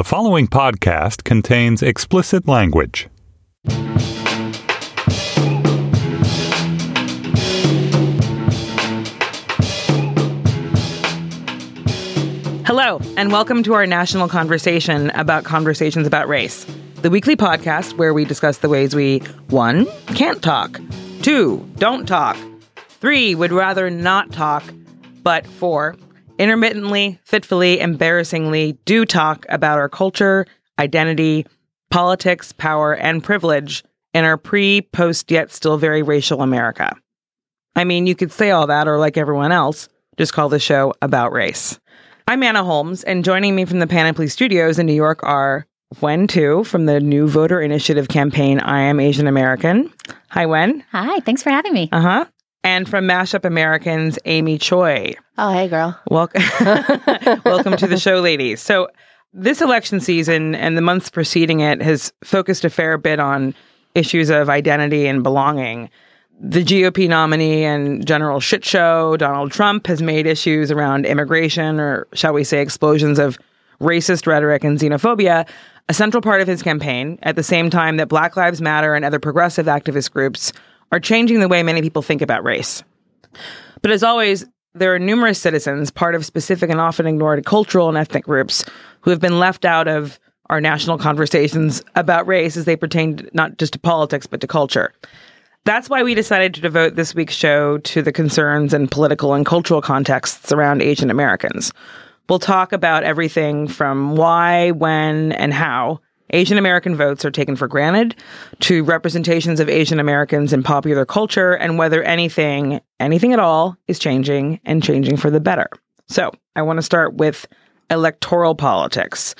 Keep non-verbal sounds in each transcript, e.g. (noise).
The following podcast contains explicit language. Hello, and welcome to our national conversation about conversations about race, the weekly podcast where we discuss the ways we, one, can't talk, two, don't talk, three, would rather not talk, but four, intermittently, fitfully, embarrassingly do talk about our culture, identity, politics, power, and privilege in our pre, post, yet still very racial America. I mean, you could say all that, or like everyone else, just call the show about race. I'm Anna Holmes, and joining me from the Panoply Studios in New York are Wen Tu from the New Voter Initiative campaign I Am Asian American. Hi, Wen. Hi, thanks for having me. Uh huh. And from Mashup Americans, Amy Choi. Oh, hey, girl. Welcome, (laughs) (laughs) welcome to the show, ladies. So, this election season and the months preceding it has focused a fair bit on issues of identity and belonging. The GOP nominee and general shit show, Donald Trump, has made issues around immigration, or shall we say, explosions of racist rhetoric and xenophobia, a central part of his campaign, at the same time that Black Lives Matter and other progressive activist groups are changing the way many people think about race. But as always, there are numerous citizens, part of specific and often ignored cultural and ethnic groups, who have been left out of our national conversations about race as they pertain not just to politics, but to culture. That's why we decided to devote this week's show to the concerns and political and cultural contexts around Asian Americans. We'll talk about everything from why, when, and how Asian American votes are taken for granted to representations of Asian Americans in popular culture and whether anything, anything at all, is changing and changing for the better. So I want to start with electoral politics.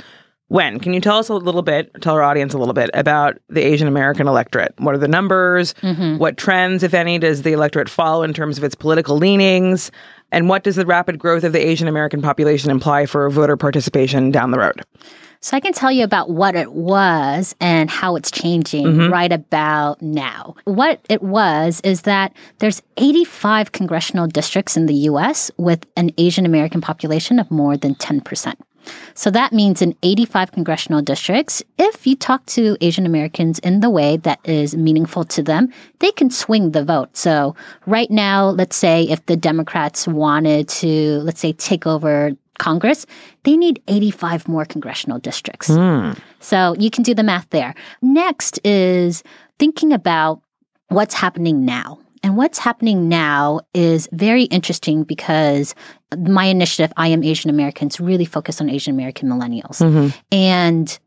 Wen can you tell us a little bit, tell our audience a little bit about the Asian American electorate? What are the numbers? Mm-hmm. What trends, if any, does the electorate follow in terms of its political leanings? And what does the rapid growth of the Asian American population imply for voter participation down the road? So I can tell you about what it was and how it's changing mm-hmm. right about now. What it was is that there's 85 congressional districts in the US with an Asian American population of more than 10%. So that means in 85 congressional districts, if you talk to Asian Americans in the way that is meaningful to them, they can swing the vote. So right now, let's say if the Democrats wanted to, let's say, take over Congress, they need 85 more congressional districts. Hmm. So you can do the math there. Next is thinking about what's happening now. And what's happening now is very interesting because my initiative, I Am Asian Americans, really focus on Asian American millennials. Mm-hmm. And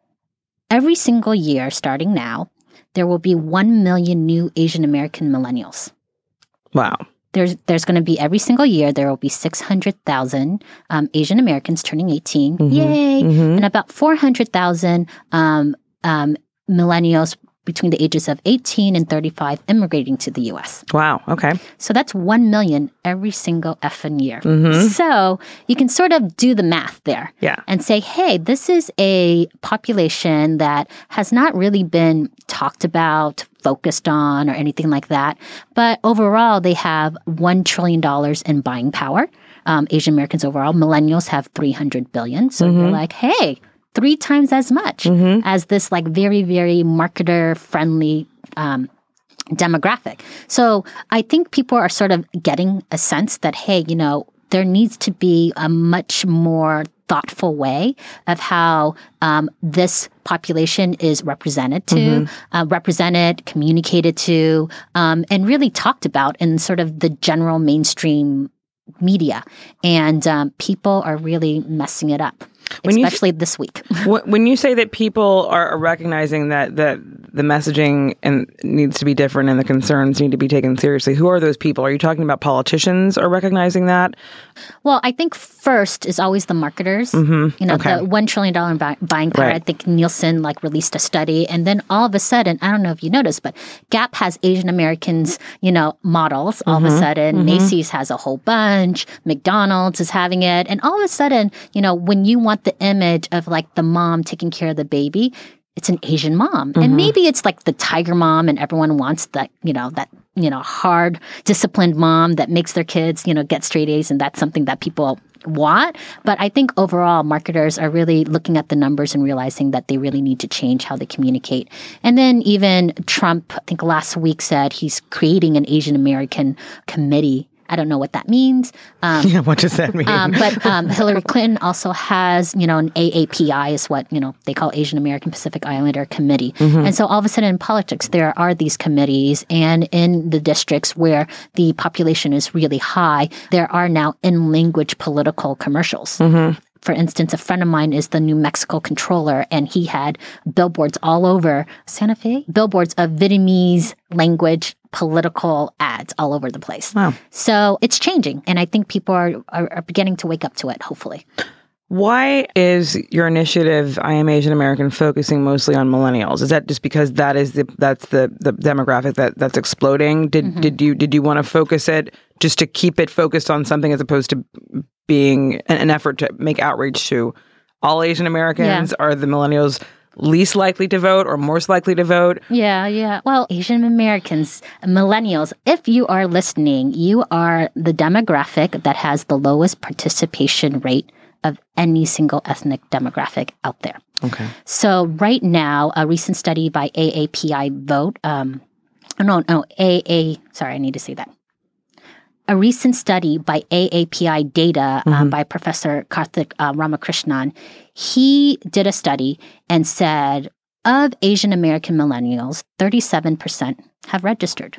every single year, starting now, there will be 1 million new Asian American millennials. Wow. There's there's going to be every single year there will be 600,000 um, Asian Americans turning 18. Yay! And about 400,000 um, um, millennials between the ages of 18 and 35 immigrating to the US. Wow. Okay. So that's 1 million every single effing year. So you can sort of do the math there Yeah. and say, hey, this is a population that has not really been talked about, focused on, or anything like that. But overall, they have $1 trillion in buying power. Um, Asian Americans overall, millennials have 300 billion. So you're like, hey, three times as much as this like very, very marketer friendly um, demographic. So I think people are sort of getting a sense that, hey, you know, there needs to be a much more thoughtful way of how um, this population is represented to, uh, represented, communicated to, um, and really talked about in sort of the general mainstream media. And um, people are really messing it up, When you- especially this week. (laughs) When you say that people are recognizing that that the messaging and needs to be different and the concerns need to be taken seriously, who are those people? Are you talking about politicians are recognizing that? Well, I think first is always the marketers. Mm-hmm. You know, Okay. the one trillion dollar buy- buying power. Right. I think Nielsen like released a study, and then all of a sudden, I don't know if you noticed, but Gap has Asian Americans, you know, models. All of a mm-hmm. sudden, mm-hmm. Macy's has a whole bunch. McDonald's is having it, and all of a sudden, you know, when you want the image of like the mom taking care of the baby. It's an Asian mom. And mm-hmm. maybe it's like the tiger mom and everyone wants that, you know, that you know, hard, disciplined mom that makes their kids, you know, get straight A's, and that's something that people want. But I think overall, marketers are really looking at the numbers and realizing that they really need to change how they communicate. And then even Trump, I think last week said he's creating an Asian American committee I don't know what that means. Um, (laughs) yeah, what does that mean? um, but (laughs) um, Hillary Clinton also has, you know, an AAPI is what you know they call Asian American Pacific Islander Committee. Mm-hmm. And so all of a sudden in politics there are these committees, and in the districts where the population is really high, there are now in language political commercials. Mm-hmm for instance, a friend of mine is the New Mexico controller, and he had billboards all over Santa Fe, billboards of Vietnamese language political ads all over the place. Wow. So it's changing, and I think people are, are, are beginning to wake up to it, hopefully. Why is your initiative I am Asian American focusing mostly on millennials? Is that just because that is the that's the, the demographic that that's exploding? Did mm-hmm. did you did you want to focus it just to keep it focused on something as opposed to being an, an effort to make outreach to all Asian Americans? Yeah. Are the millennials least likely to vote or most likely to vote? Yeah, yeah. Well, Asian Americans, millennials, if you are listening, you are the demographic that has the lowest participation rate of any single ethnic demographic out there. Okay. So right now, a recent study by AAPI Vote, um, no, no, AA, sorry, I need to say that a recent study by AAPI Data um, mm-hmm. by Professor Karthik uh, Ramakrishnan, he did a study and said of Asian American millennials, 37% have registered.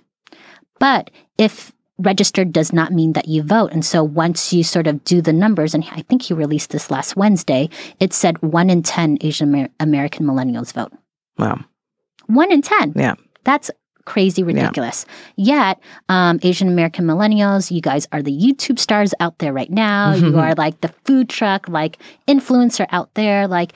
But if registered does not mean that you vote. And so once you sort of do the numbers, and I think he released this last Wednesday, it said one in 10 Asian Amer- American millennials vote. Wow. One in 10. Yeah. That's crazy ridiculous. Yeah. Yet, um, Asian American millennials, you guys are the YouTube stars out there right now. you (laughs) are like the food truck, like influencer out there. Like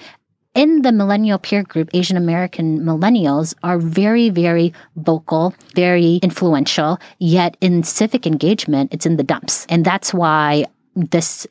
in the millennial peer group, Asian American millennials are very, very vocal, very influential. Yet in civic engagement, it's in the dumps. And that's why this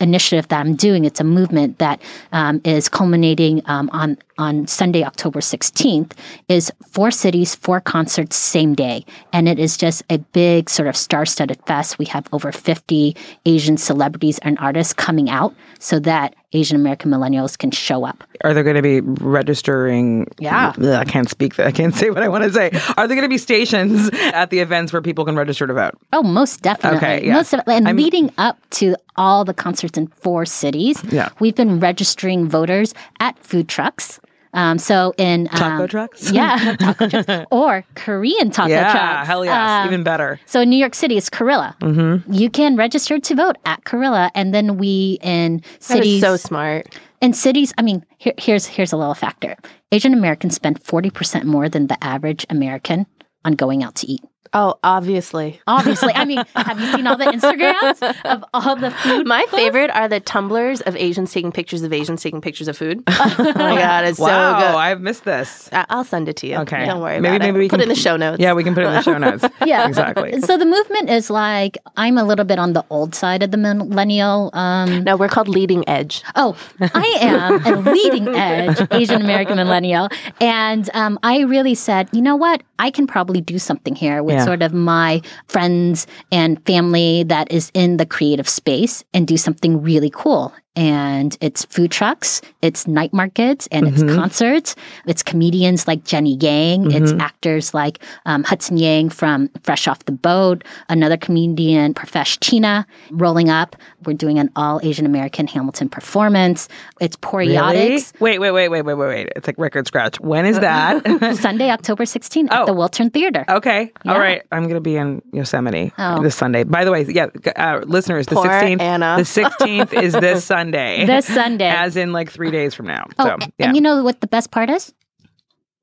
initiative that I'm doing. It's a movement that um, is culminating um, on on Sunday, October 16th, is four cities, four concerts, same day. And it is just a big sort of star studded fest. We have over 50 Asian celebrities and artists coming out so that Asian American millennials can show up. Are there going to be registering? Yeah. I can't speak. I can't say what I want to say. Are there going to be stations at the events where people can register to vote? Oh, most definitely. Okay. Yeah. Most definitely. And I'm, leading up to all the concerts in four cities, yeah. we've been registering voters at food trucks. Um, so in um, taco trucks, yeah, (laughs) taco trucks, or Korean taco trucks. yeah, trucks. hell yes, um, even better. So in New York City, it's Korilla. Mm-hmm. You can register to vote at Korilla, and then we in cities so smart. In cities, I mean, here, here's here's a little factor: Asian Americans spend forty percent more than the average American on going out to eat. Oh, obviously. Obviously. I mean, have you seen all the Instagrams of all the food? My favorite are the Tumblrs of Asians taking pictures of Asians taking pictures of food. (laughs) oh my god, it's wow, so good. I've missed this. I'll send it to you. Okay. Don't worry maybe, about maybe it. we put can it in the show notes. Yeah, we can put it in the show notes. (laughs) yeah, exactly. So the movement is like I'm a little bit on the old side of the millennial. Um, no, we're called leading edge. Oh, I am a leading edge Asian American millennial, and um, I really said, you know what, I can probably do something here with yeah. Sort of my friends and family that is in the creative space and do something really cool and it's food trucks, it's night markets, and mm-hmm. it's concerts. It's comedians like Jenny Yang. Mm-hmm. It's actors like um, Hudson Yang from Fresh Off the Boat. Another comedian, Profesh China, rolling up. We're doing an all Asian American Hamilton performance. It's Poriotics. Really? Wait, wait, wait, wait, wait, wait, wait. It's like record scratch. When is that? (laughs) (laughs) Sunday, October 16th oh. at the Wiltern Theater. Okay. Yeah. All right. I'm going to be in Yosemite oh. this Sunday. By the way, yeah, uh, listeners, the Poor 16th. Anna. The 16th is this Sunday. (laughs) Sunday. This Sunday. (laughs) As in like three days from now. Oh, so, yeah. and you know what the best part is?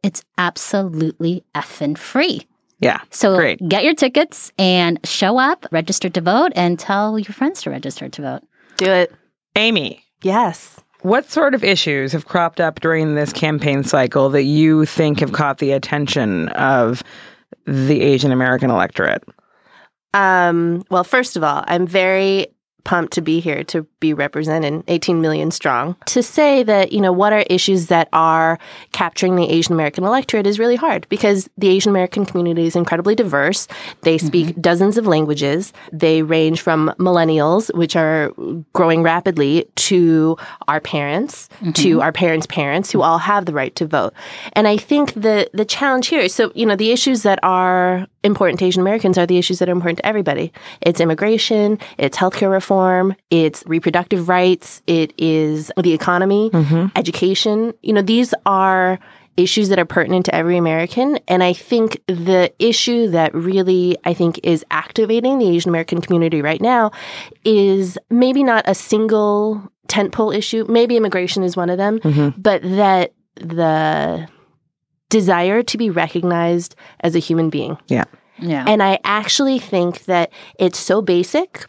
It's absolutely effing free. Yeah. So great. get your tickets and show up, register to vote, and tell your friends to register to vote. Do it. Amy. Yes. What sort of issues have cropped up during this campaign cycle that you think have caught the attention of the Asian American electorate? Um, well, first of all, I'm very pumped to be here to be represented 18 million strong. To say that you know what are issues that are capturing the asian american electorate is really hard because the asian american community is incredibly diverse. They speak mm-hmm. dozens of languages. They range from millennials which are growing rapidly to our parents mm-hmm. to our parents parents who all have the right to vote. And i think the the challenge here so you know the issues that are important to asian americans are the issues that are important to everybody. It's immigration it's healthcare reform, it's reproductive rights, it is the economy, mm-hmm. education. You know, these are issues that are pertinent to every American. And I think the issue that really, I think, is activating the Asian American community right now is maybe not a single tentpole issue. Maybe immigration is one of them, mm-hmm. but that the desire to be recognized as a human being. Yeah. Yeah. And I actually think that it's so basic.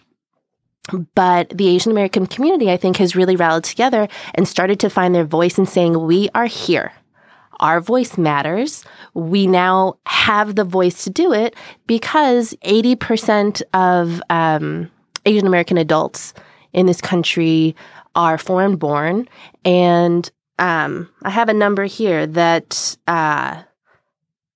But the Asian American community, I think, has really rallied together and started to find their voice in saying, We are here. Our voice matters. We now have the voice to do it because 80% of um, Asian American adults in this country are foreign born. And um, I have a number here that uh,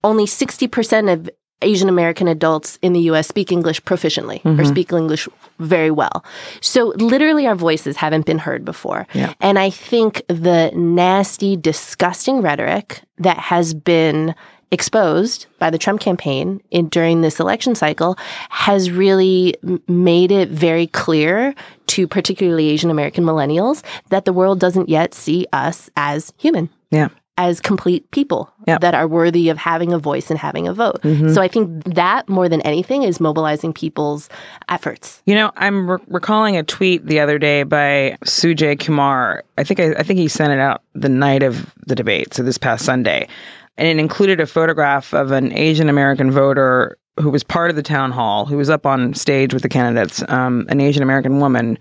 only 60% of Asian American adults in the US speak English proficiently mm-hmm. or speak English very well. So literally our voices haven't been heard before. Yeah. And I think the nasty, disgusting rhetoric that has been exposed by the Trump campaign in, during this election cycle has really made it very clear to particularly Asian American millennials that the world doesn't yet see us as human. Yeah as complete people yep. that are worthy of having a voice and having a vote. Mm-hmm. So I think that more than anything is mobilizing people's efforts. You know, I'm re- recalling a tweet the other day by Sujay Kumar. I think I, I think he sent it out the night of the debate, so this past Sunday, and it included a photograph of an Asian American voter who was part of the town hall, who was up on stage with the candidates, um, an Asian American woman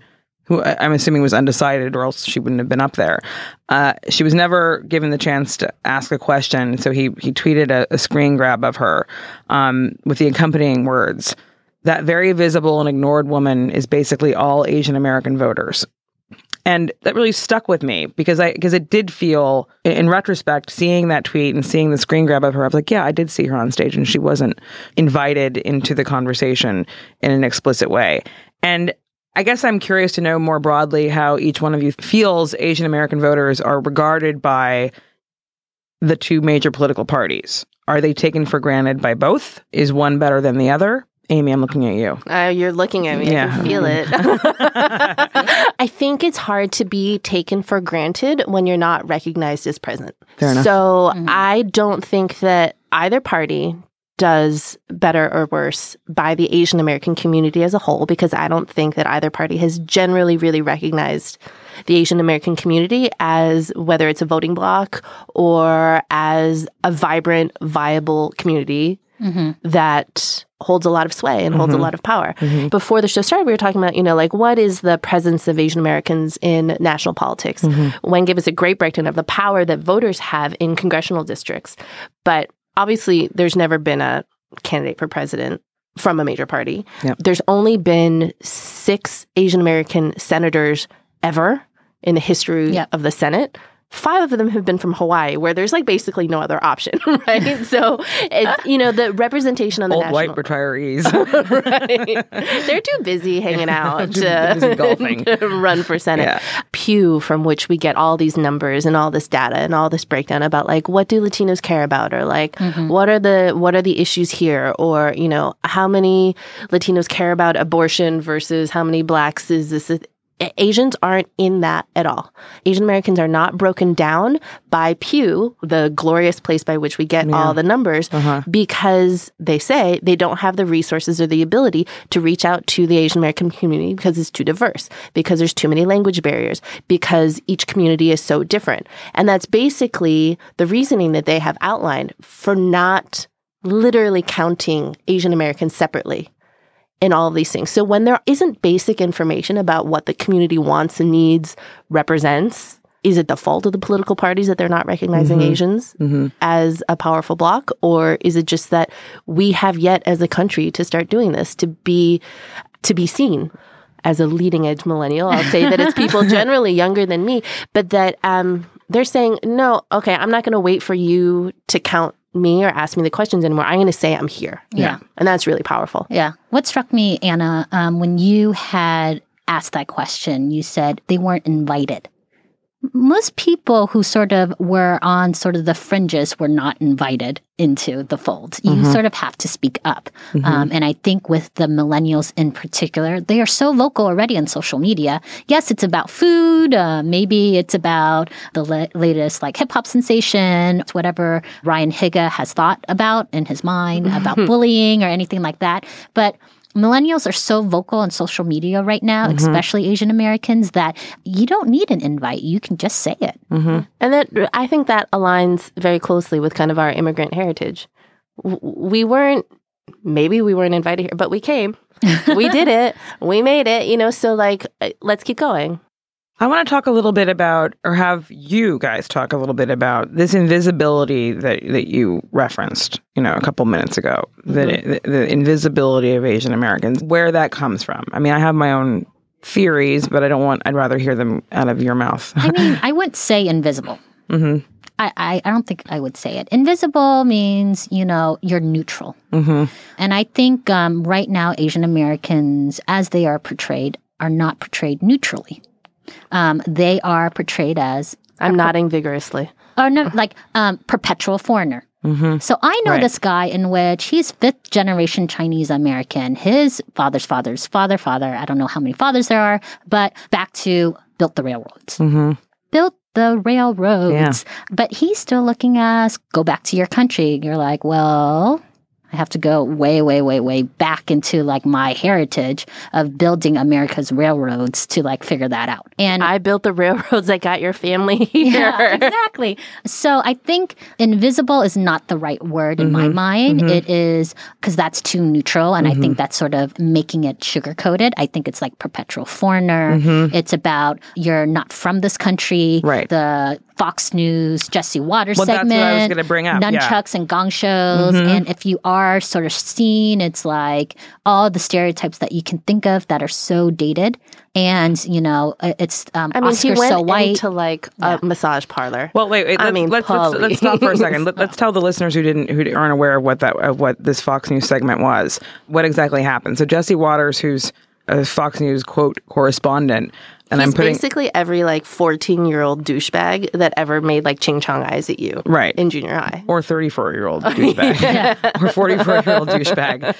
who I'm assuming was undecided, or else she wouldn't have been up there. Uh, she was never given the chance to ask a question, so he he tweeted a, a screen grab of her um, with the accompanying words. That very visible and ignored woman is basically all Asian American voters. And that really stuck with me because I because it did feel in retrospect seeing that tweet and seeing the screen grab of her I was like yeah I did see her on stage and she wasn't invited into the conversation in an explicit way. And I guess I'm curious to know more broadly how each one of you feels Asian American voters are regarded by the two major political parties. Are they taken for granted by both? Is one better than the other? Amy, I'm looking at you. Uh, you're looking at me. Yeah. I can feel it. (laughs) I think it's hard to be taken for granted when you're not recognized as present. Fair enough. So mm-hmm. I don't think that either party does better or worse by the Asian American community as a whole, because I don't think that either party has generally really recognized the Asian American community as whether it's a voting bloc or as a vibrant, viable community mm-hmm. that holds a lot of sway and mm-hmm. holds a mm-hmm. lot of power. Mm-hmm. Before the show started, we were talking about, you know, like what is the presence of Asian Americans in national politics? Mm-hmm. Wen gave us a great breakdown of the power that voters have in congressional districts. But obviously there's never been a candidate for president from a major party. Yep. There's only been six Asian American senators ever in the history yep. of the Senate five of them have been from Hawaii, where there's like basically no other option, (laughs) right? (laughs) so, it, you know, the representation on the old national... white retirees, (laughs) right? They're too busy hanging out to, golfing. to run for Senate. Yeah. Pew, from which we get all these numbers and all this data and all this breakdown about like what do Latinos care about, or like mm-hmm. what are the what are the issues here, or you know how many Latinos care about abortion versus how many blacks is this Asians aren't in that at all. Asian Americans are not broken down by Pew, the glorious place by which we get yeah. all the numbers, uh-huh. because they say they don't have the resources or the ability to reach out to the Asian American community because it's too diverse, because there's too many language barriers, because each community is so different. And that's basically the reasoning that they have outlined for not literally counting Asian Americans separately in all of these things. So when there isn't basic information about what the community wants and needs represents, is it the fault of the political parties that they're not recognizing mm-hmm. Asians mm-hmm. as a powerful bloc? Or is it just that we have yet as a country to start doing this to be to be seen as a leading edge millennial, I'll say that it's people (laughs) generally younger than me, but that um, they're saying, no, okay, I'm not going to wait for you to count me or ask me the questions anymore. I'm going to say I'm here. Yeah. And that's really powerful. Yeah. What struck me, Anna, um, when you had asked that question, you said they weren't invited most people who sort of were on sort of the fringes were not invited into the fold. You mm-hmm. sort of have to speak up. Mm-hmm. Um, and I think with the millennials in particular, they are so vocal already on social media. Yes, it's about food. Uh, maybe it's about the la- latest like hip hop sensation, it's whatever Ryan Higa has thought about in his mind about bullying or anything like that. But millennials are so vocal on social media right now, mm-hmm. especially Asian Americans, that you don't need an invite. You can just say it. Mm-hmm. And that I think that aligns very closely with kind of our immigrant heritage. We weren't, maybe we weren't invited here, but we came. we did (laughs) it. We made it, you know, so like, uh, let's keep going. I want to talk a little bit about, or have you guys talk a little bit about this invisibility that that you referenced, you know, a couple minutes ago. Mm-hmm. The, the invisibility of Asian Americans, where that comes from. I mean, I have my own theories, but I don't want. I'd rather hear them out of your mouth. I mean, (laughs) I wouldn't say invisible. Mm-hmm. I, I, I, don't think I would say it. Invisible means, you know, you're neutral. Mm-hmm. And I think um, right now, Asian Americans, as they are portrayed, are not portrayed neutrally um, they are portrayed as. I'm nodding vigorously. Or no, like um, perpetual foreigner. Mm-hmm. So I know right. this guy in which he's fifth generation Chinese American. His father's father's father, father. I don't know how many fathers there are, but back to built the railroads. Mm-hmm. Built the railroads. Yeah. But he's still looking at go back to your country. You're like, well, I have to go way, way, way, way back into like my heritage of building America's railroads to like figure that out. And I built the railroads that got your family (laughs) here. Yeah, exactly. So I think invisible is not the right word in mm-hmm. my mind. Mm-hmm. It is because that's too neutral. And mm-hmm. I think mm-hmm. that's sort of making it sugar coated. I think it's like perpetual foreigner. Mm-hmm. It's about you're not from this country. Right. The Fox News, Jesse Watters well, segment. That's what I was going to bring up. Nunchucks yeah. and gong shows. Mm-hmm. And if you are sort of seen, it's like all the stereotypes that you can think of that are so dated. And you know, it's um, I mean, Oscar he went so white into like yeah. a massage parlor. Well, wait, wait. I let's, mean, let's, let's, let's, stop for a second. (laughs) Let, us tell the listeners who didn't, who aren't aware of what that, of what this Fox News segment was, what exactly happened. So Jesse Watters, who's a Fox News quote correspondent, and He's I'm putting basically every like 14 year old douchebag that ever made like ching chong eyes at you, right, in junior high, or 34 (laughs) year old douchebag, or 44 year old douchebag.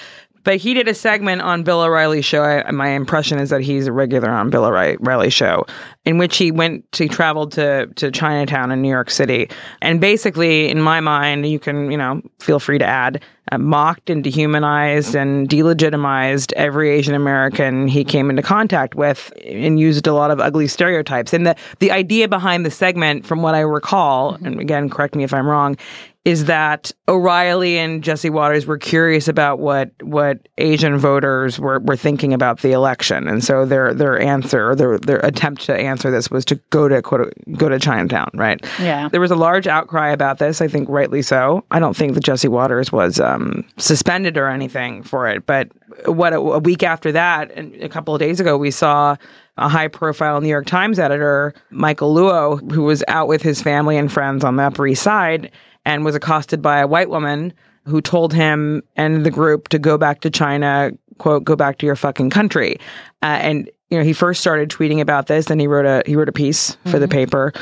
But he did a segment on Bill O'Reilly's show. I, my impression is that he's a regular on Bill O'Reilly's show, in which he went to travel to to Chinatown in New York City, and basically, in my mind, you can you know feel free to add, uh, mocked and dehumanized and delegitimized every Asian American he came into contact with, and used a lot of ugly stereotypes. And the the idea behind the segment, from what I recall, and again, correct me if I'm wrong, is that O'Reilly and Jesse Watters were curious about what what Asian voters were, were thinking about the election, and so their their answer, their their attempt to answer this was to go to quote, go to Chinatown, right? Yeah. There was a large outcry about this. I think rightly so. I don't think that Jesse Watters was um, suspended or anything for it, but what a, a week after that, and a couple of days ago, we saw a high profile New York Times editor, Michael Luo, who was out with his family and friends on the Upper East Side and was accosted by a white woman who told him and the group to go back to China, quote, go back to your fucking country. Uh, and you know, he first started tweeting about this, and he wrote a he wrote a piece for mm-hmm. the paper.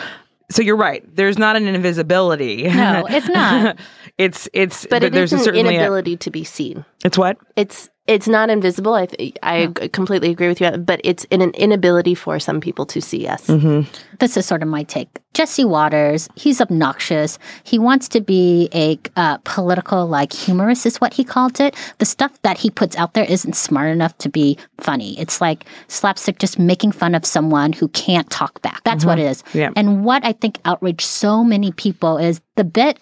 So you're right. There's not an invisibility. No, it's not. (laughs) it's it's but, but it there's is an inability a, to be seen. It's what? It's it's not invisible. I th- I no. completely agree with you, but it's in an inability for some people to see us. Mm-hmm. This is sort of my take. Jesse Watters, he's obnoxious. He wants to be a uh, political, like humorist, is what he called it. The stuff that he puts out there isn't smart enough to be funny. It's like slapstick, just making fun of someone who can't talk back. That's mm-hmm. what it is. Yeah. And what I think outraged so many people is the bit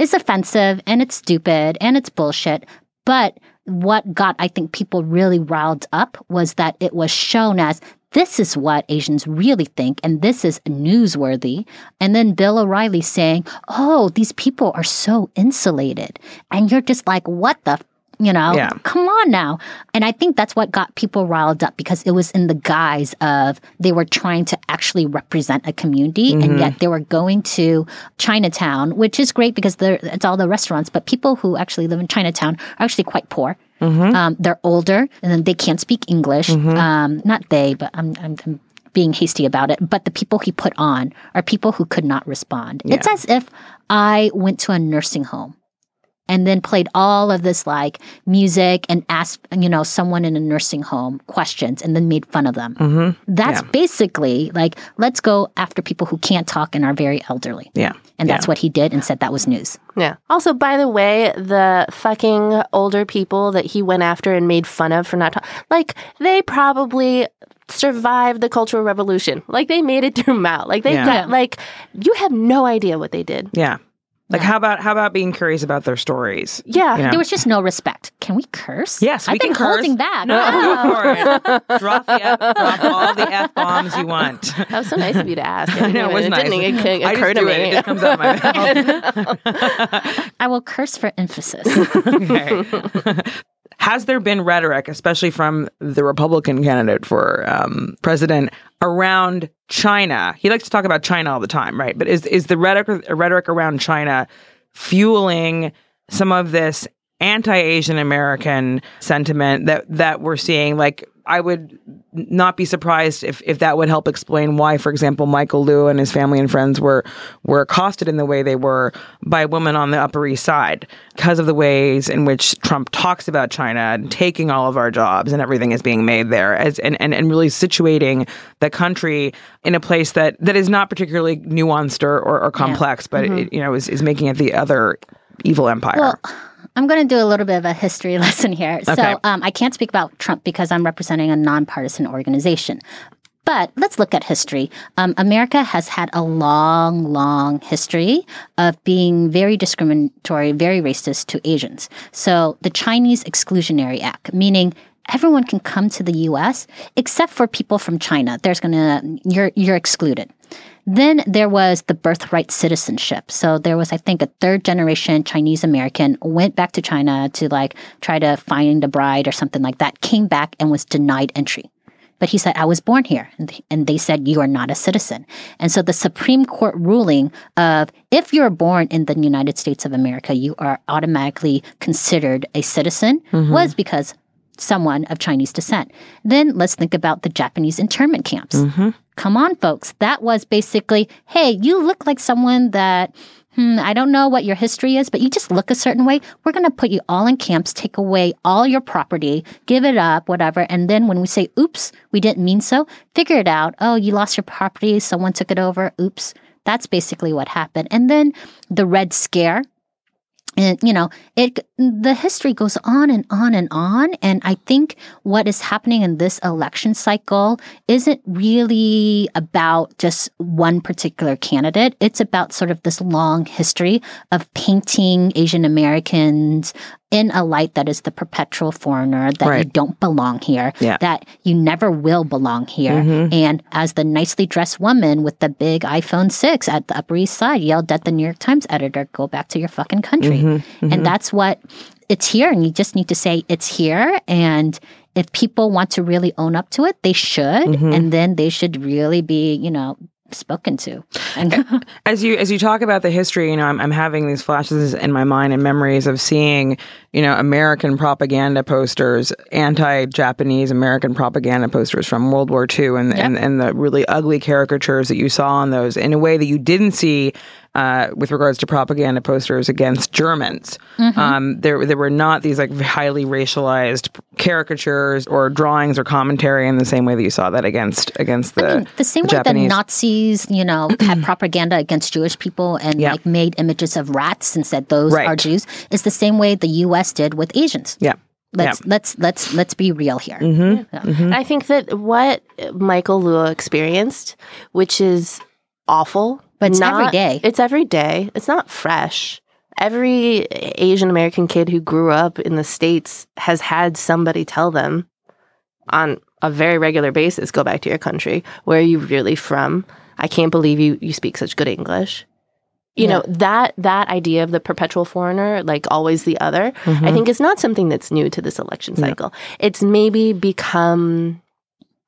is offensive and it's stupid and it's bullshit, but what got, I think, people really riled up was that it was shown as this is what Asians really think, and this is newsworthy. And then Bill O'Reilly saying, Oh, these people are so insulated. And you're just like, What the You know, Yeah. come on now. And I think that's what got people riled up because it was in the guise of they were trying to actually represent a community, and yet they were going to Chinatown, which is great because it's all the restaurants. But people who actually live in Chinatown are actually quite poor. Um, they're older and then they can't speak English. Um, not they, but I'm, I'm, I'm being hasty about it. But the people he put on are people who could not respond. It's as if I went to a nursing home and then played all of this like music and asked you know someone in a nursing home questions and then made fun of them. Mm-hmm. That's Yeah. basically like let's go after people who can't talk and are very elderly. Yeah. And that's what he did and said that was news. Yeah. Also, by the way, the fucking older people that he went after and made fun of for not talking, like they probably survived the Cultural Revolution. Like they made it through Mao. Like they Yeah. got like you have no idea what they did. Yeah. Like how about how about being curious about their stories? Yeah. Yeah. There was just no respect. Can we curse? Yes, we I've can been curse. holding back. No, Wow. go for it. (laughs) drop the F, drop all the f bombs you want. That was so nice of you to ask. (laughs) I know, it was nice. didn't occur, I just occur to do me. it. It just comes out of my (laughs) mouth. I will curse for emphasis. Okay. Has there been rhetoric, especially from the Republican candidate for um, president, around China? He likes to talk about China all the time, right? But is is the rhetoric rhetoric around China fueling some of this anti-Asian American sentiment that that we're seeing? Like, I would not be surprised if if that would help explain why, for example, Michael Luo and his family and friends were were accosted in the way they were by women on the Upper East Side because of the ways in which Trump talks about China and taking all of our jobs and everything is being made there as and, and, and really situating the country in a place that, that is not particularly nuanced or, or, or complex, but mm-hmm. it, you know is, is making it the other evil empire. Well, I'm going to do a little bit of a history (laughs) lesson here. Okay. So um, I can't speak about Trump because I'm representing a nonpartisan organization. But let's look at history. Um, America has had a long, long history of being very discriminatory, very racist to Asians. So the Chinese Exclusionary Act, meaning everyone can come to the U.S. except for people from China. There's gonna you're you're excluded. Then there was the birthright citizenship. So there was, I think, a third generation Chinese American went back to China to like try to find a bride or something like that, came back and was denied entry. But he said, I was born here. And And they said, You are not a citizen. And so the Supreme Court ruling of if you're born in the United States of America, you are automatically considered a citizen mm-hmm. was because someone of Chinese descent. Then let's think about the Japanese internment camps. Come on, folks. That was basically, hey, you look like someone that, hmm, I don't know what your history is, but you just look a certain way. We're going to put you all in camps, take away all your property, give it up, whatever. And then when we say, oops, we didn't mean so, figure it out. Oh, you lost your property. Someone took it over. Oops. That's basically what happened. And then the Red Scare and you know it the history goes on and on and on. And i think what is happening in this election cycle isn't really about just one particular candidate. It's about sort of this long history of painting asian americans in a light that is the perpetual foreigner that you don't belong here Yeah. that you never will belong here. Mm-hmm. And as the nicely dressed woman with the big iphone 6 at the upper east side yelled at the new york times editor go back to your fucking country. Mm-hmm. And mm-hmm. that's what it's here and you just need to say it's here and if people want to really own up to it they should and then they should really be you know spoken to and as you as you talk about the history, you know, I'm I'm having these flashes in my mind and memories of seeing, you know, American propaganda posters, anti-Japanese American propaganda posters from World War II, and and, and the really ugly caricatures that you saw on those in a way that you didn't see. Uh, with regards to propaganda posters against Germans, um, there there were not these like highly racialized caricatures or drawings or commentary in the same way that you saw that against against the I mean, the same way Japanese. that Nazis, you know, (clears throat) had propaganda against Jewish people and Yeah. like made images of rats and said those Right. are Jews, is the same way the U.S. did with Asians. yeah. Let's let's let's let's be real here. Mm-hmm. And I think that what Michael Luo experienced, which is awful, But it's not- every day. It's every day. It's not fresh. Every Asian American kid who grew up in the States has had somebody tell them on a very regular basis go back to your country. Where are you really from? I can't believe you, you speak such good English. you know that that idea of the perpetual foreigner like always the other Mm-hmm. i think is not something that's new to this election cycle it's maybe become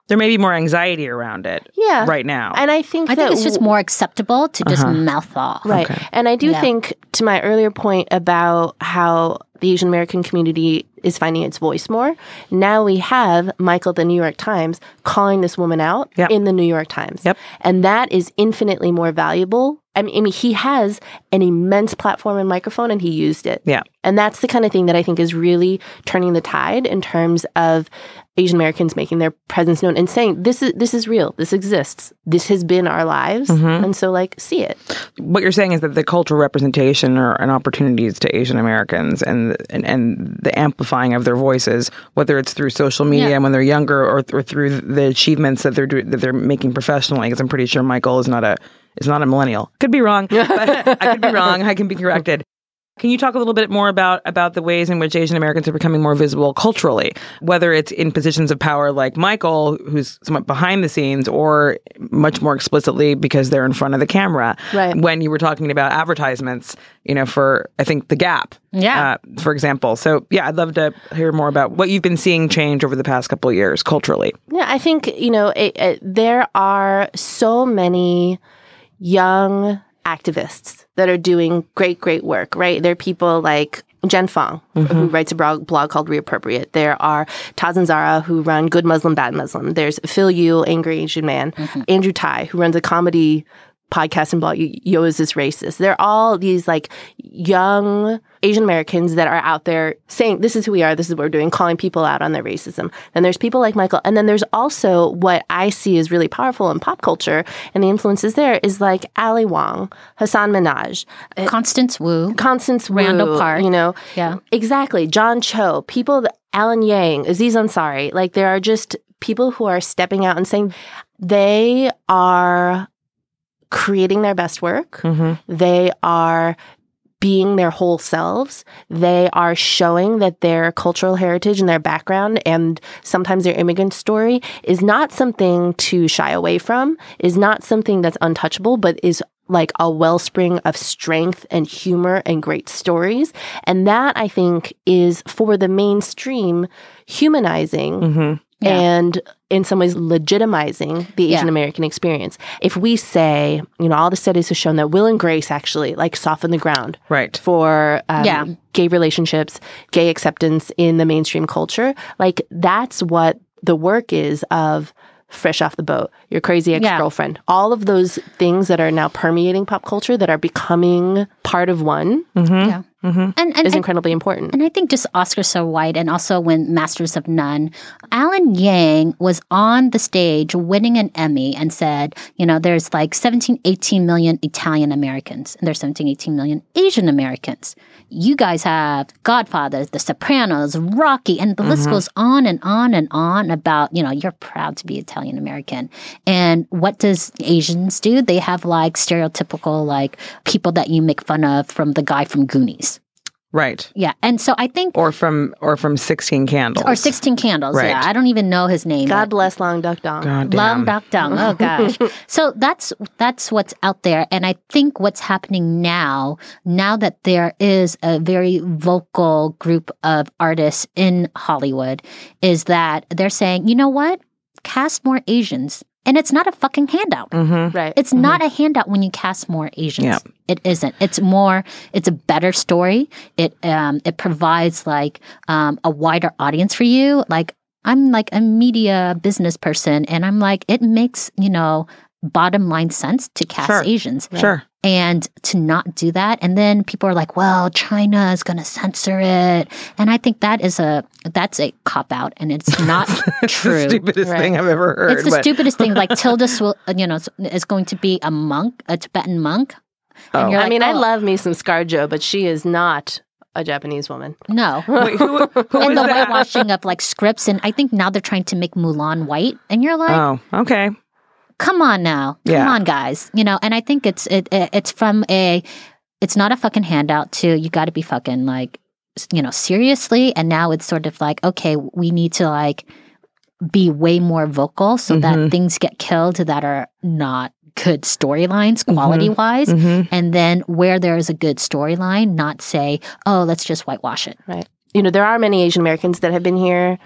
There may be more anxiety around it yeah right now. and i think I think it's just more acceptable to just uh-huh. mouth off. Right. And I do Yeah. think, to my earlier point about how the Asian American community is finding its voice more, now we have Michael, the New York Times, calling this woman out Yep. in the New York Times. Yep. And that is infinitely more valuable. I mean, I mean, he has an immense platform and microphone, and he used it. Yeah. And that's the kind of thing that I think is really turning the tide in terms of Asian Americans making their presence known and saying this is this is real, this exists, this has been our lives, Mm-hmm. and so like see it. what you're saying is that the cultural representation or and opportunities to Asian Americans and, and and the amplifying of their voices, whether it's through social media Yeah. when they're younger or, or through the achievements that they're doing that they're making professionally. Because I'm pretty sure Michael is not a is not a millennial. Could be wrong, (laughs) but I could be wrong. I can be corrected. Can you talk a little bit more about about the ways in which Asian Americans are becoming more visible culturally, whether it's in positions of power like Michael, who's somewhat behind the scenes, or much more explicitly because they're in front of the camera? Right. When you were talking about advertisements, you know, for I think the Gap, Yeah. uh, for example. So yeah, I'd love to hear more about what you've been seeing change over the past couple of years culturally. Yeah, I think, you know, it, it, there are so many young activists that are doing great, great work, right? There are people like Jen Fang, who mm-hmm. writes a blog, blog called Reappropriate. There are Taz and Zahra, who run Good Muslim, Bad Muslim. There's Phil Yu, Angry Asian Man. Mm-hmm. Andrew Tai, who runs a comedy podcast and blog, Yo Is This Racist. They're all these like young Asian Americans that are out there saying, this is who we are, this is what we're doing, calling people out on their racism. And there's people like Michael. And then there's also what I see is really powerful in pop culture and the influences there is like Ali Wong, Hasan Minhaj, uh, Constance Wu. Constance Wu, Randall Park. you know, Yeah. exactly. John Cho, people, that, Alan Yang, Aziz Ansari, like there are just people who are stepping out and saying they are creating their best work. They are being their whole selves. They are showing that their cultural heritage and their background and sometimes their immigrant story is not something to shy away from, is not something that's untouchable, but is like a wellspring of strength and humor and great stories. And that I think is for the mainstream humanizing Mm-hmm. Yeah. and in some ways legitimizing the Asian American experience. If we say, you know, all the studies have shown that Will and Grace actually like soften the ground Right. for um, Yeah. gay relationships, gay acceptance in the mainstream culture, like that's what the work is of fresh off the boat, your crazy ex girlfriend, all of those things that are now permeating pop culture that are becoming part of one Yeah. Mm-hmm. And, and, is and incredibly important. And I think just Oscar So White and also when Masters of None, Alan Yang was on the stage winning an Emmy and said, you know, there's like 17, 18 million Italian Americans and there's 17, 18 million Asian Americans. You guys have Godfather, The Sopranos, Rocky, and the list mm-hmm. goes on and on and on about, you know, you're proud to be Italian American. And what does Asians do? They have like stereotypical like people that you make fun of from the guy from Goonies. Right. Yeah. And so I think Or from or from Sixteen Candles. or 16 candles. Right. Yeah. I don't even know his name. God bless Long Duck Dong. God Long damn. Duck Dong. Oh (laughs) gosh. so that's that's what's out there. And I think what's happening now, now that there is a very vocal group of artists in Hollywood, is that they're saying, you know what? Cast more Asians. And it's not a fucking handout. Mm-hmm. Right. It's not a handout when you cast more Asians. Yeah. It isn't. It's more. It's a better story. It um it provides like um a wider audience for you. Like I'm like a media business person, and I'm like it makes you know bottom line sense to cast Sure. Asians Sure. and to not do that and then people are like well china is going to censor it and i think that is a that's a cop out and it's (laughs) not It's true the stupidest Right. thing I've ever heard. it's the but- stupidest thing. Like (laughs) Tilda, Swil- uh, you know, is going to be a monk, a Tibetan monk. Oh. And you're I like, mean, I oh, love me some ScarJo, but she is not a Japanese woman. no. (laughs) Wait, who, who and was the that? whitewashing of like scripts, and I think now they're trying to make Mulan white, and you're like, Oh, okay. Come on now, come Yeah. on, guys, you know. And I think it's it, it it's from a, it's not a fucking handout to you got to be fucking like, you know, seriously. And now it's sort of like, okay, we need to like be way more vocal so Mhm. that things get killed that are not good storylines quality wise Mhm. and then where there is a good storyline not say oh let's just whitewash it Right. You know, there are many Asian Americans that have been here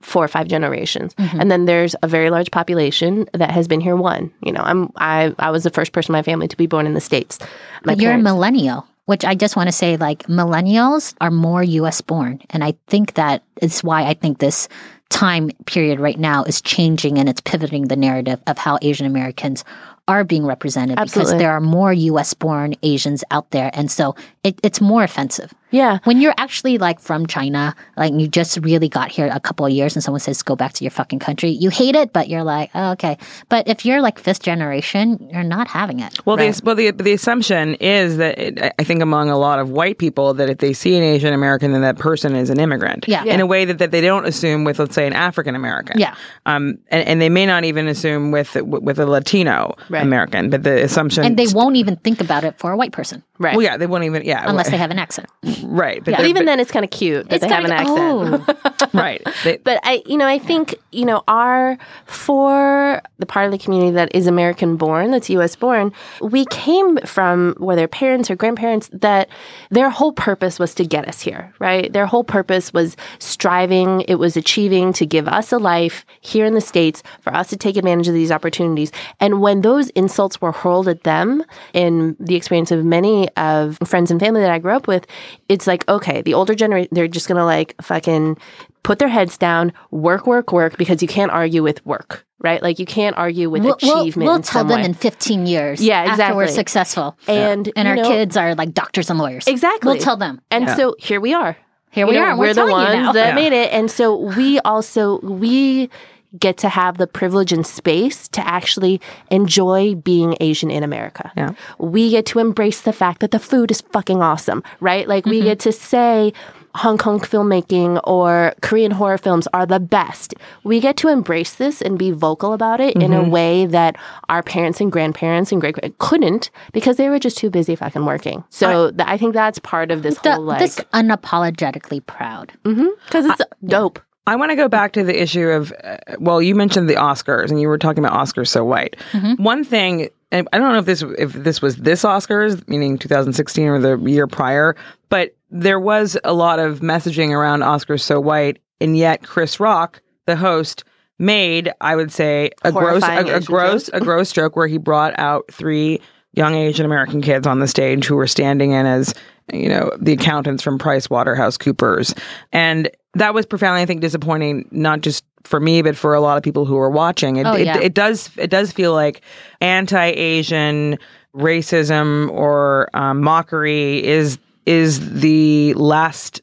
four or five generations. Mhm. And then there's a very large population that has been here one. You know, I'm I I was the first person in my family to be born in the States. My but you're a millennial which i just want to say like millennials are more us born and i think that is why i think this time period right now is changing and it's pivoting the narrative of how asian americans are being represented Absolutely. because there are more us born asians out there and so it, it's more offensive Yeah. when you're actually like from China, like you just really got here a couple of years and someone says, go back to your fucking country, you hate it, but you're like, oh, okay. But if you're like fifth generation, you're not having it. Well, the, well, the the assumption is that it, I think among a lot of white people that if they see an Asian American, then that person is an immigrant. Yeah. In a way that, that they don't assume with, let's say, an African American. Yeah. Um. And, and they may not even assume with with a Latino Right. American, but the assumption. And they won't even think about it for a white person Right. Well, yeah, they won't even. Yeah. unless they have an accent. (laughs) Right. But but they're- even then it's kind of cute that they have an accent. oh. (laughs) right. They, But I, you know, I think, you know, our, for the part of the community that is American born, that's US born, we came from where their parents or grandparents that their whole purpose was to get us here, right? Their whole purpose was striving, it was achieving to give us a life here in the States for us to take advantage of these opportunities. And when those insults were hurled at them in the experience of many of friends and family that I grew up with, it's like, okay, the older generation, they're just gonna like fucking put their heads down, work, work, work, because you can't argue with work, right? Like you can't argue with We'll, we'll, achievement. we'll in tell them way. in 15 years Yeah, after we're exactly. successful. and And our know, kids are like doctors and lawyers. exactly. We'll tell them. And Yeah. so here we are. Here You we know, are. We're, the telling you ones now. that Yeah. made it. And so we also we get to have the privilege and space to actually enjoy being Asian in America. Yeah. We get to embrace the fact that the food is fucking awesome, right? Like we mm-hmm. get to say Hong Kong filmmaking or Korean horror films are the best. We get to embrace this and be vocal about it in a mm-hmm. way that our parents and grandparents and great couldn't because they were just too busy fucking working. So th- I think that's part of this The- whole like this unapologetically proud. Mm-hmm. because it's dope. I want to go back to the issue of, uh, well, you mentioned the Oscars, and you were talking about Oscars so white. One thing, and I don't know if this if this was this Oscars, meaning 2016 or the year prior, but there was a lot of messaging around Oscars so white, and yet Chris Rock, the host, made I would say a gross a, a gross a gross joke where he brought out three young Asian American kids on the stage who were standing in as you know the accountants from Price Waterhouse Coopers, and that was profoundly I think disappointing, not just for me but for a lot of people who were watching. It Oh, it, it does it does feel like anti-Asian racism or um, mockery is is the last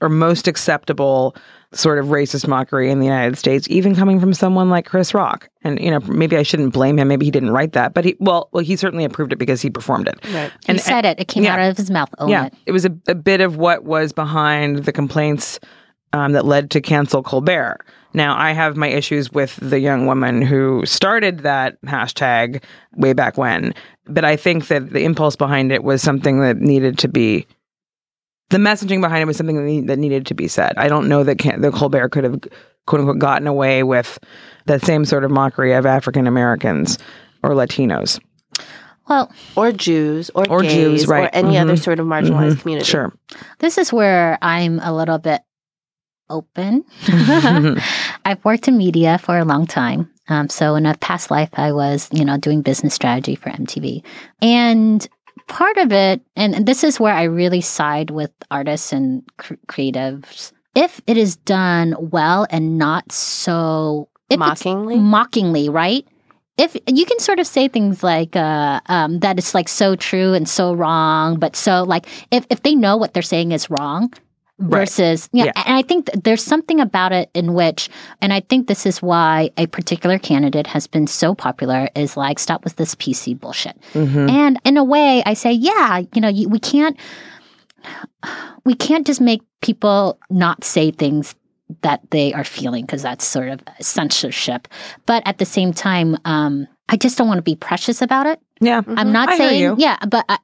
or most acceptable sort of racist mockery in the United States, even coming from someone like Chris Rock. And you know, maybe I shouldn't blame him. Maybe he didn't write that, but he well, well, he certainly approved it because he performed it. Right. He said it. It came yeah. out of his mouth. Own yeah, it. it was a, a bit of what was behind the complaints um, that led to cancel Colbert. Now, I have my issues with the young woman who started that hashtag way back when, but I think that the impulse behind it was something that needed to be. The messaging behind it was something that, need, that needed to be said. I don't know that can, that Colbert could have quote unquote gotten away with that same sort of mockery of African Americans or Latinos. Well, Or Jews, or, Or gays, Jews, right. or any other Mhm. sort of marginalized Mhm. community. Sure. this is where I'm a little bit open. (laughs) (laughs) I've worked in media for a long time. Um, so in a past life, I was, you know, doing business strategy for MTV. And part of it, and this is where I really side with artists and cr- creatives, if it is done well and not so Mockingly? mockingly, right? If you can sort of say things like uh, um, that, it's like so true and so wrong, but so like if if they know what they're saying is wrong, Right. versus yeah, Yeah. and I think th- there's something about it in which, and I think this is why a particular candidate has been so popular is like stop with this PC bullshit. Mhm. And in a way, I say, yeah, you know, you, we can't, we can't just make people not say things that they are feeling because that's sort of censorship. But at the same time, um, I just don't want to be precious about it. Yeah. I'm not I saying, yeah, but uh,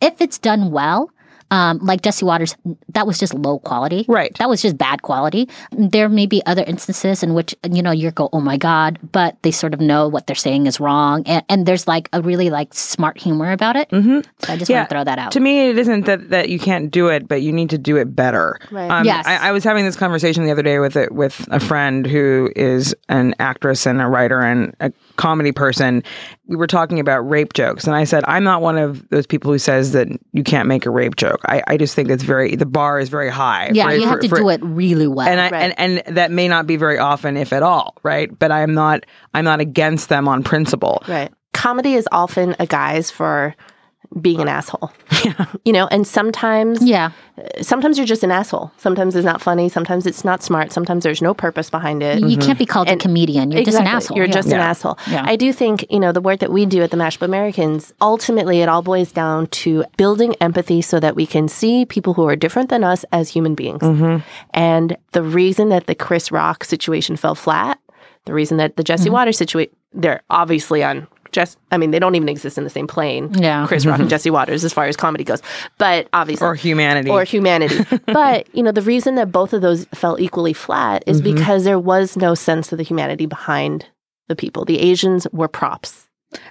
if it's done well, um, like Jesse Watters, that was just low quality. Right. That was just bad quality. There may be other instances in which you know you go, oh my god, but they sort of know what they're saying is wrong, and, and there's like a really like smart humor about it. Mm-hmm. So I just want to throw that out. To me, it isn't that, that you can't do it, but you need to do it better. Right. Um, Yes. I, I was having this conversation the other day with a, with a friend who is an actress and a writer and a comedy person. We were talking about rape jokes, and I said I'm not one of those people who says that you can't make a rape joke. I, I just think it's very the bar is very high. yeah, for- you have for- to for- do it really well. and I, Right. and and that may not be very often, if at all, right? But I'm not I'm not against them on principle. Right. Comedy is often a guise for being an asshole. Yeah. You know, and sometimes yeah, sometimes you're just an asshole. Sometimes it's not funny, sometimes it's not smart, sometimes there's no purpose behind it. you can't be called a comedian. You're just an asshole. You're Yeah. just an asshole. Yeah. I do think, you know, the work that we do at the Mashup Americans, ultimately it all boils down to building empathy so that we can see people who are different than us as human beings. Mm-hmm. And the reason that the Chris Rock situation fell flat, the reason that the Jesse mm-hmm. Watters situation, they're obviously on just, I mean, they don't even exist in the same plane. Yeah. Chris Rock and mm-hmm. Jesse Watters as far as comedy goes. But obviously Or humanity. or humanity. (laughs) but, you know, the reason that both of those fell equally flat is mm-hmm. because there was no sense of the humanity behind the people. The Asians were props.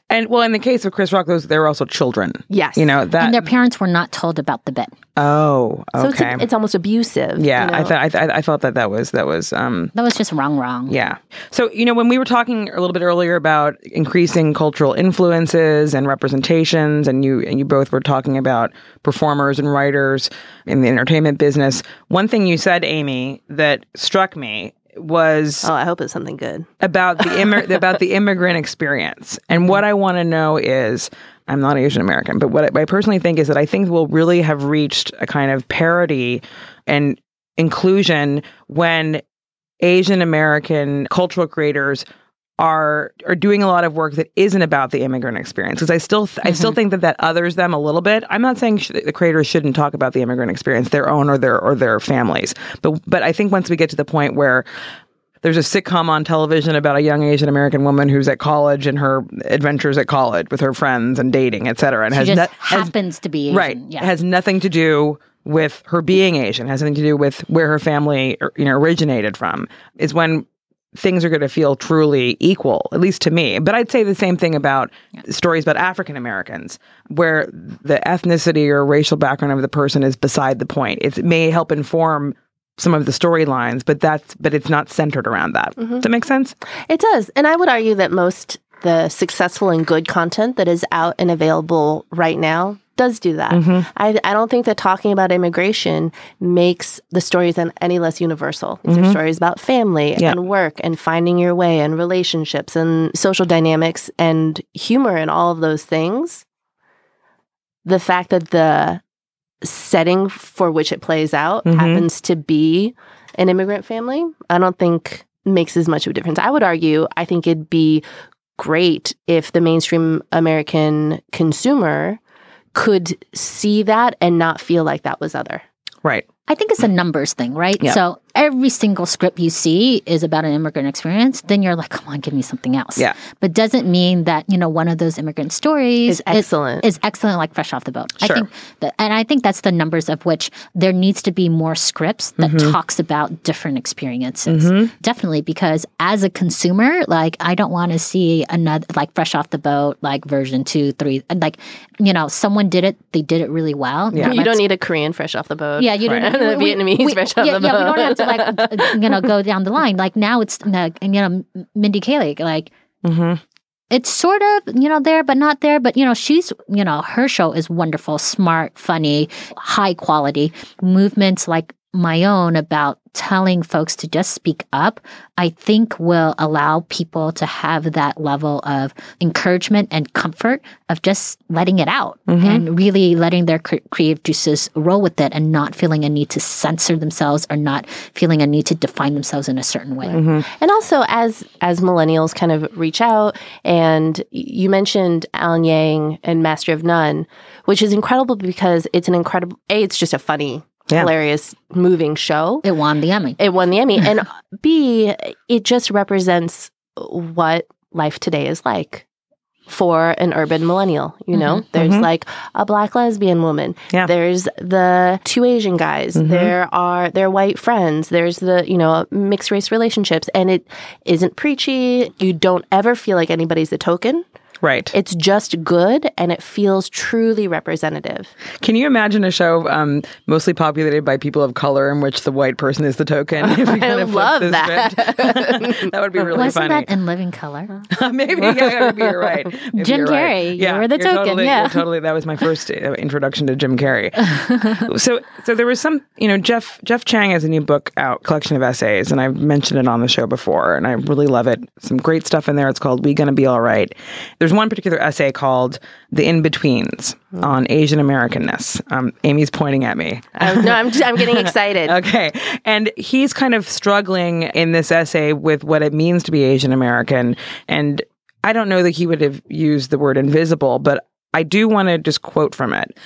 And well, in the case of Chris Rock, those they were also children. Yes. You know that. and their parents were not told about the bit. oh, So it's, okay. it's almost abusive. yeah, you know? I thought I, I felt that that was that was um That was just wrong, wrong. Yeah. So, you know, when we were talking a little bit earlier about increasing cultural influences and representations, and you and you both were talking about performers and writers in the entertainment business, one thing you said, Amy, that struck me was Oh, I hope it's something good. about the immi- (laughs) about the immigrant experience. And what I want to know is I'm not Asian American, but what I, I personally think is that I think we'll really have reached a kind of parity and inclusion when Asian American cultural creators are are doing a lot of work that isn't about the immigrant experience because I still th- I still mm-hmm. think that that others them a little bit. I'm not saying sh- the creators shouldn't talk about the immigrant experience, their own or their or their families, but but I think once we get to the point where there's a sitcom on television about a young Asian American woman who's at college and her adventures at college with her friends and dating, et cetera, and She has, just no- has happens to be Asian. right Yeah. has nothing to do with her being Asian, has nothing to do with where her family you know originated from. Is when things are going to feel truly equal, at least to me. But I'd say the same thing about stories about African Americans, where the ethnicity or racial background of the person is beside the point. It may help inform some of the storylines, but that's but it's not centered around that. Mm-hmm. Does that make sense? It does. And I would argue that most the successful and good content that is out and available right now does do that. I, I don't think that talking about immigration makes the stories any less universal. These are stories about family Yeah. and work and finding your way and relationships and social dynamics and humor and all of those things. The fact that the setting for which it plays out Mhm. happens to be an immigrant family, I don't think makes as much of a difference. I would argue, I think it'd be great if the mainstream American consumer could see that and not feel like that was other. Right. I think it's a numbers thing, right? Yeah. So every single script you see is about an immigrant experience, then you're like, come on, give me something else. Yeah. But doesn't mean that, you know, one of those immigrant stories Is excellent. Is, excellent, like fresh off the boat. Sure. I think that, and I think that's the numbers of which there needs to be more scripts that Mm-hmm. talks about different experiences. Definitely, because as a consumer, like I don't want to see another like fresh off the boat, like version two, three, like, you know, someone did it, they did it really well. Yeah. You don't need a Korean fresh off the boat. yeah, you don't need (laughs) a Vietnamese we- fresh off yeah, the yeah, boat. we don't have to like (laughs) uh, you know go down the line. Like now it's uh, you know Mindy Kaling like Mm-hmm. it's sort of you know there but not there but you know she's you know her show is wonderful smart funny high quality movements like my own about telling folks to just speak up i think will allow people to have that level of encouragement and comfort of just letting it out mm-hmm. and really letting their cre- creative juices roll with it and not feeling a need to censor themselves or not feeling a need to define themselves in a certain way mm-hmm. And also, as as millennials kind of reach out, and you mentioned Alan Yang and Master of None, which is incredible because it's an incredible. A, it's just a funny, Yeah. hilarious, moving show. it won the emmy It won the Emmy, and (laughs) B, it just represents what life today is like. for an urban millennial. You know, mm-hmm. there's mm-hmm. like a black lesbian woman. Yeah. There's the two Asian guys. Mm-hmm. There are their white friends. There's the, you know, mixed race relationships. And it isn't preachy. You don't ever feel like anybody's a token. Right. It's just good and it feels truly representative. Can you imagine a show um, mostly populated by people of color in which the white person is the token? (laughs) If we kind I of love that. (laughs) that would be really Wasn't funny. that in Living Color? (laughs) maybe, yeah, maybe you're right. Maybe Jim you're Carrey, right. yeah, you were the token. Totally, yeah, totally. That was my first uh, introduction to Jim Carrey. so, so there was some, you know, Jeff Jeff Chang has a new book out, collection of essays, and I've mentioned it on the show before, and I really love it. Some great stuff in there. It's called "We Gonna Be All Right." There's one particular essay called The In Betweens on Asian Americanness. Um, Amy's pointing at me. no, I'm, just, I'm getting excited. (laughs) okay. And he's kind of struggling in this essay with what it means to be Asian American. And I don't know that he would have used the word invisible, but I do want to just quote from it.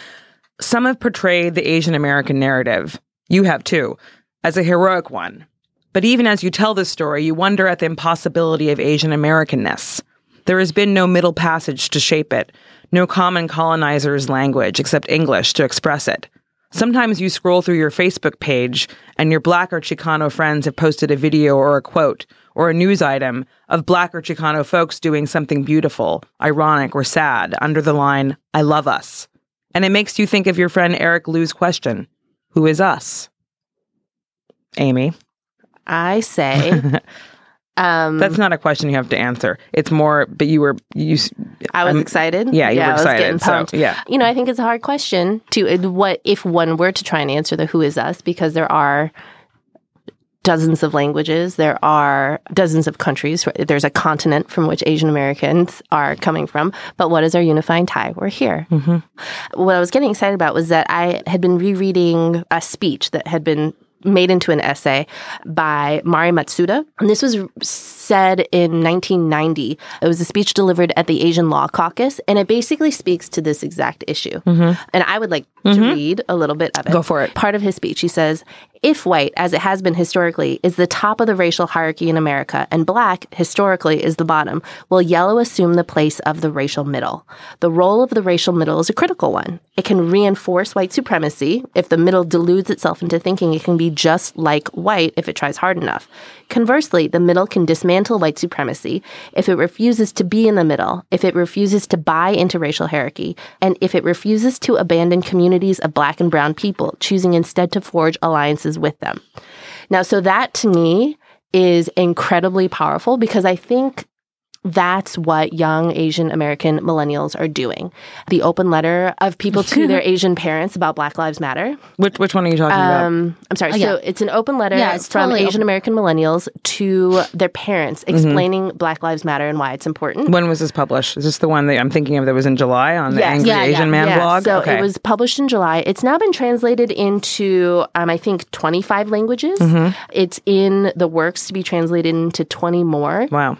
Some have portrayed the Asian American narrative, you have too, as a heroic one. But even as you tell this story, you wonder at the impossibility of Asian Americanness. There has been no middle passage to shape it, no common colonizer's language except English to express it. Sometimes you scroll through your Facebook page and your black or Chicano friends have posted a video or a quote or a news item of black or Chicano folks doing something beautiful, ironic, or sad under the line, I love us. And it makes you think of your friend Eric Liu's question Who is us? Amy. I say (laughs) Um, That's not a question you have to answer. It's more, but you were you. I was um, excited. Yeah, you yeah, were excited. So, yeah, you know, I think it's a hard question to what if one were to try and answer the "Who is us?" because there are dozens of languages. There are dozens of countries. There's a continent from which Asian Americans are coming from. But what is our unifying tie? We're here. Mm-hmm. What I was getting excited about was that I had been rereading a speech that had been made into an essay by Mari Matsuda. And this was said in 1990. It was a speech delivered at the Asian Law Caucus, and it basically speaks to this exact issue. Mm-hmm. And I would like mm-hmm. to read a little bit of it. Go for it. Part of his speech, he says, if white, as it has been historically, is the top of the racial hierarchy in America, and black, historically, is the bottom, will yellow assume the place of the racial middle? The role of the racial middle is a critical one. It can reinforce white supremacy if the middle deludes itself into thinking it can be just like white if it tries hard enough. Conversely, the middle can dismantle white supremacy if it refuses to be in the middle, if it refuses to buy into racial hierarchy, and if it refuses to abandon communities of black and brown people, choosing instead to forge alliances with them. Now, so that to me is incredibly powerful because I think that's what young Asian American millennials are doing. The open letter of people to their (laughs) Asian parents about Black Lives Matter. Which which one are you talking um, about? I'm sorry. Oh, so it's an open letter yeah, from totally Asian American millennials to their parents mm-hmm. explaining mm-hmm. Black Lives Matter and why it's important. When was this published? Is this the one that I'm thinking of that was in July on the yes. Angry yeah, Asian Man blog? So okay. it was published in July. It's now been translated into um, I think 25 languages. Mm-hmm. It's in the works to be translated into 20 more. Wow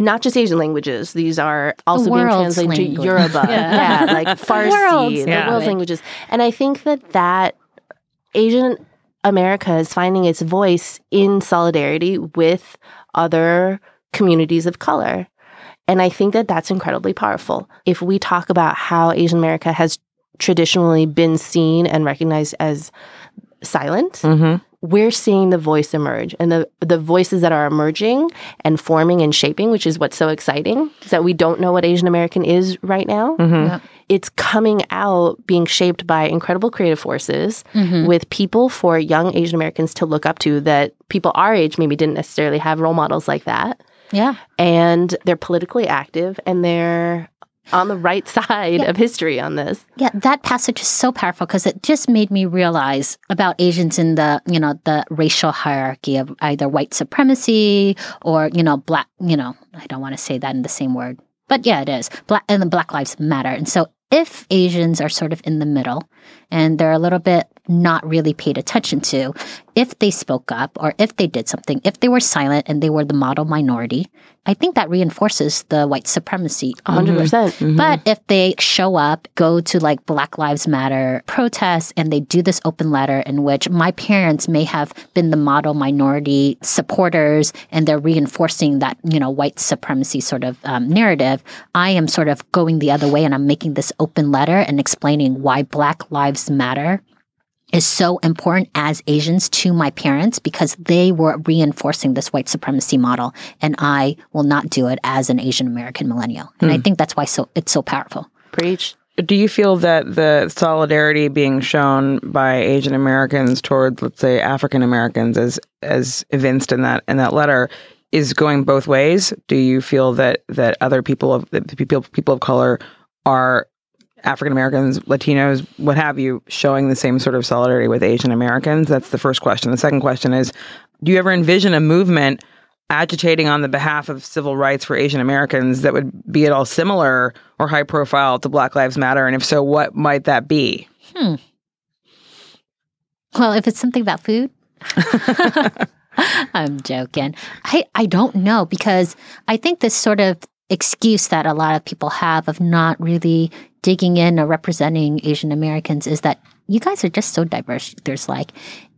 not just Asian languages. These are also being translated language. to Yoruba, (laughs) yeah. yeah. like Farsi, the, the yeah. world's languages. And I think that that Asian America is finding its voice in solidarity with other communities of color. And I think that that's incredibly powerful. If we talk about how Asian America has traditionally been seen and recognized as silent, mm-hmm we're seeing the voice emerge and the the voices that are emerging and forming and shaping, which is what's so exciting, is that we don't know what Asian American is right now. Mm-hmm. Yep. It's coming out being shaped by incredible creative forces mm-hmm. with people for young Asian Americans to look up to that people our age maybe didn't necessarily have role models like that. Yeah. And they're politically active and they're on the right (laughs) side yeah. of history on this. Yeah, that passage is so powerful because it just made me realize about Asians in the, you know, the racial hierarchy of either white supremacy or, you know, black, you know, I don't want to say that in the same word. But yeah, it is. Black and the Black Lives Matter. And so if Asians are sort of in the middle and they're a little bit not really paid attention to. If they spoke up or if they did something, if they were silent and they were the model minority, I think that reinforces the white supremacy. 100%. percent mm-hmm. But if they show up, go to like Black Lives Matter protests, and they do this open letter in which my parents may have been the model minority supporters and they're reinforcing that, you know, white supremacy sort of um, narrative, I am sort of going the other way and I'm making this open letter and explaining why Black Lives Matter is so important as Asians to my parents because they were reinforcing this white supremacy model and I will not do it as an Asian American millennial. And I hmm. think that's why so it's so powerful. Preach. Do you feel that the solidarity being shown by Asian Americans towards let's say African Americans as as evinced in that in that letter is going both ways? Do you feel that that other people of the people people of color are African Americans, Latinos, what have you, showing the same sort of solidarity with Asian Americans? That's the first question. The second question is Do you ever envision a movement agitating on the behalf of civil rights for Asian Americans that would be at all similar or high profile to Black Lives Matter? And if so, what might that be? Hmm. Well, if it's something about food. (laughs) I'm joking. I, I don't know because I think this sort of excuse that a lot of people have of not really digging in or representing Asian Americans is that you guys are just so diverse. There's like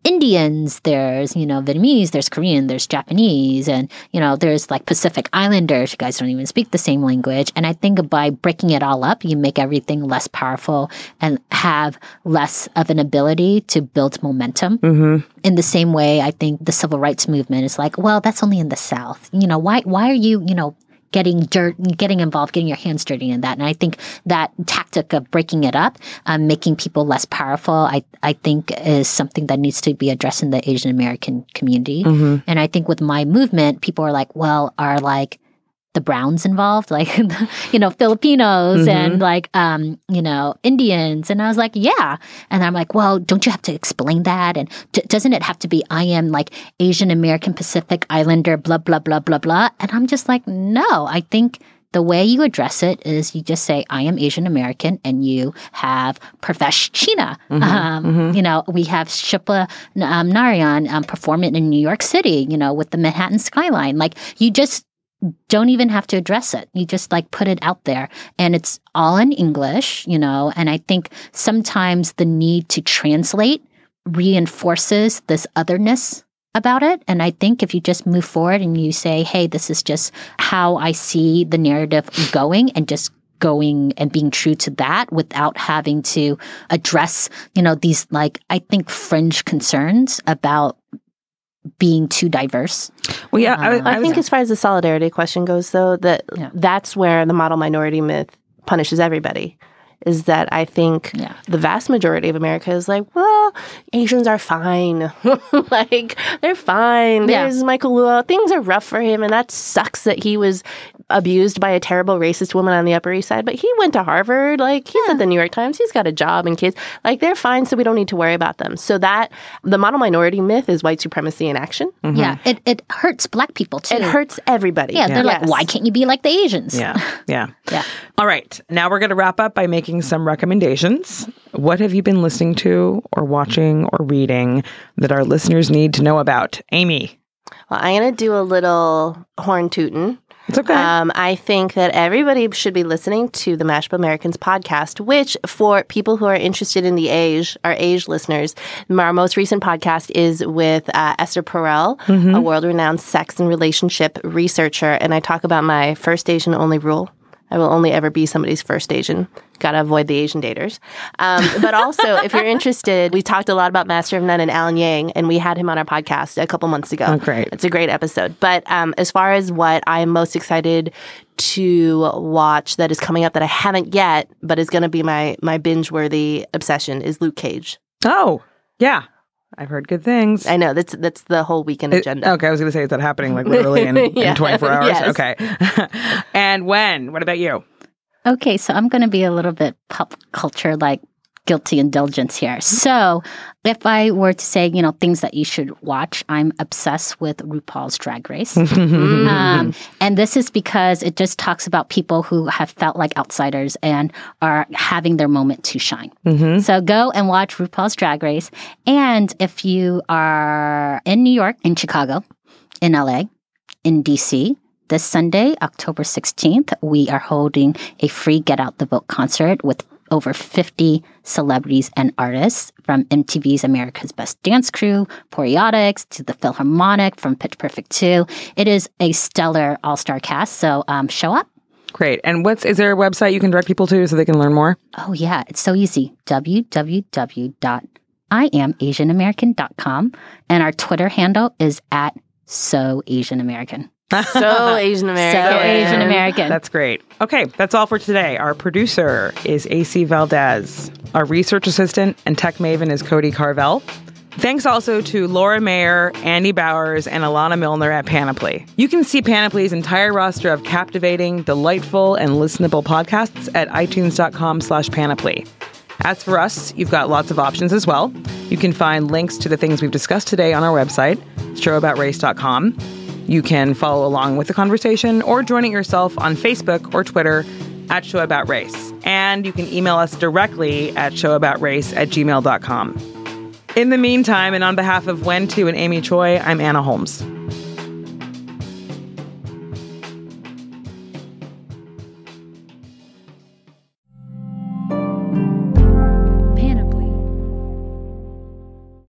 Indians, there's, you know, Vietnamese, there's Korean, there's Japanese, and, you know, there's like Pacific Islanders. You guys don't even speak the same language. And I think by breaking it all up, you make everything less powerful and have less of an ability to build momentum. Mm-hmm. In the same way, I think the civil rights movement is like, well, that's only in the South. You know, why, why are you, you know, getting dirt, getting involved, getting your hands dirty in that. And I think that tactic of breaking it up, um, making people less powerful, I, I think is something that needs to be addressed in the Asian American community. Mm-hmm. And I think with my movement, people are like, well, are like, the Browns involved, like (laughs) you know Filipinos mm-hmm. and like um, you know Indians, and I was like, yeah, and I'm like, well, don't you have to explain that? And d- doesn't it have to be I am like Asian American Pacific Islander, blah blah blah blah blah? And I'm just like, no, I think the way you address it is you just say, I am Asian American, and you have Profesh China. Mm-hmm, um, mm-hmm. You know, we have Shilpa um, Narayan um, perform it in New York City, you know, with the Manhattan skyline. Like, you just don't even have to address it. You just like put it out there and it's all in English, you know. And I think sometimes the need to translate reinforces this otherness about it. And I think if you just move forward and you say, hey, this is just how I see the narrative going and just going and being true to that without having to address, you know, these like, I think fringe concerns about being too diverse. Well, yeah, I, um, I, I think as far as the solidarity question goes, though, that yeah. that's where the model minority myth punishes everybody is that I think yeah. the vast majority of America is like, well, Asians are fine. (laughs) like, they're fine. There's. Michael Luo. Things are rough for him, and that sucks that he was abused by a terrible racist woman on the Upper East Side. But he went to Harvard. Like, he's yeah. at the New York Times. He's got a job and kids. Like, they're fine, so we don't need to worry about them. So that, the model minority myth is white supremacy in action. Mm-hmm. Yeah. It, it hurts black people, too. It hurts everybody. Yeah. They're yes. like, why can't you be like the Asians? Yeah. (laughs) Yeah. yeah. All right. Now we're going to wrap up by making making some recommendations. What have you been listening to or watching or reading that our listeners need to know about? Amy. Well, I'm going to do a little horn tootin'. It's okay. Um, I think that everybody should be listening to the Mashup Americans podcast, which for people who are interested in the age, our age listeners, our most recent podcast is with uh, Esther Perel, mm-hmm. a world renowned sex and relationship researcher. And I talk about my first Asian only rule. I will only ever be somebody's first Asian. Got to avoid the Asian daters. Um, but also, if you're interested, we talked a lot about Master of None and Alan Yang, and we had him on our podcast a couple months ago. Oh, great. It's a great episode. But um, as far as what I'm most excited to watch that is coming up that I haven't yet, but is going to be my, my binge worthy obsession is Luke Cage. Oh, yeah. I've heard good things. I know that's that's the whole weekend agenda. okay, I was going to say is that happening like literally in, (laughs) yeah. in 24 hours? yes. Okay. (laughs) and when? What about you? Okay, so I'm going to be a little bit pop culture like guilty indulgence here. So, if I were to say, you know, things that you should watch, I'm obsessed with RuPaul's Drag Race. (laughs) um, and this is because it just talks about people who have felt like outsiders and are having their moment to shine. Mm-hmm. So, go and watch RuPaul's Drag Race. And if you are in New York, in Chicago, in LA, in DC, this Sunday, October 16th, we are holding a free Get Out the Vote concert with over 50 celebrities and artists from MTV's America's Best Dance Crew, Poreotics, to the Philharmonic, from Pitch Perfect 2. It is a stellar all star cast, so um, show up. Great. And what's is there a website you can direct people to so they can learn more? Oh yeah, it's so easy. www.iamasianamerican.com and our Twitter handle is at so Asian American. (laughs) so Asian American. So Asian American. That's great. Okay, that's all for today. Our producer is AC Valdez. Our research assistant and tech maven is Cody Carvel. Thanks also to Laura Mayer, Andy Bowers, and Alana Milner at Panoply. You can see Panoply's entire roster of captivating, delightful, and listenable podcasts at itunes.com slash panoply. As for us, you've got lots of options as well. You can find links to the things we've discussed today on our website, showaboutrace.com. You can follow along with the conversation or join it yourself on Facebook or Twitter at Show About Race. And you can email us directly at showaboutrace at gmail.com. In the meantime, and on behalf of Wen Tu and Amy Choi, I'm Anna Holmes.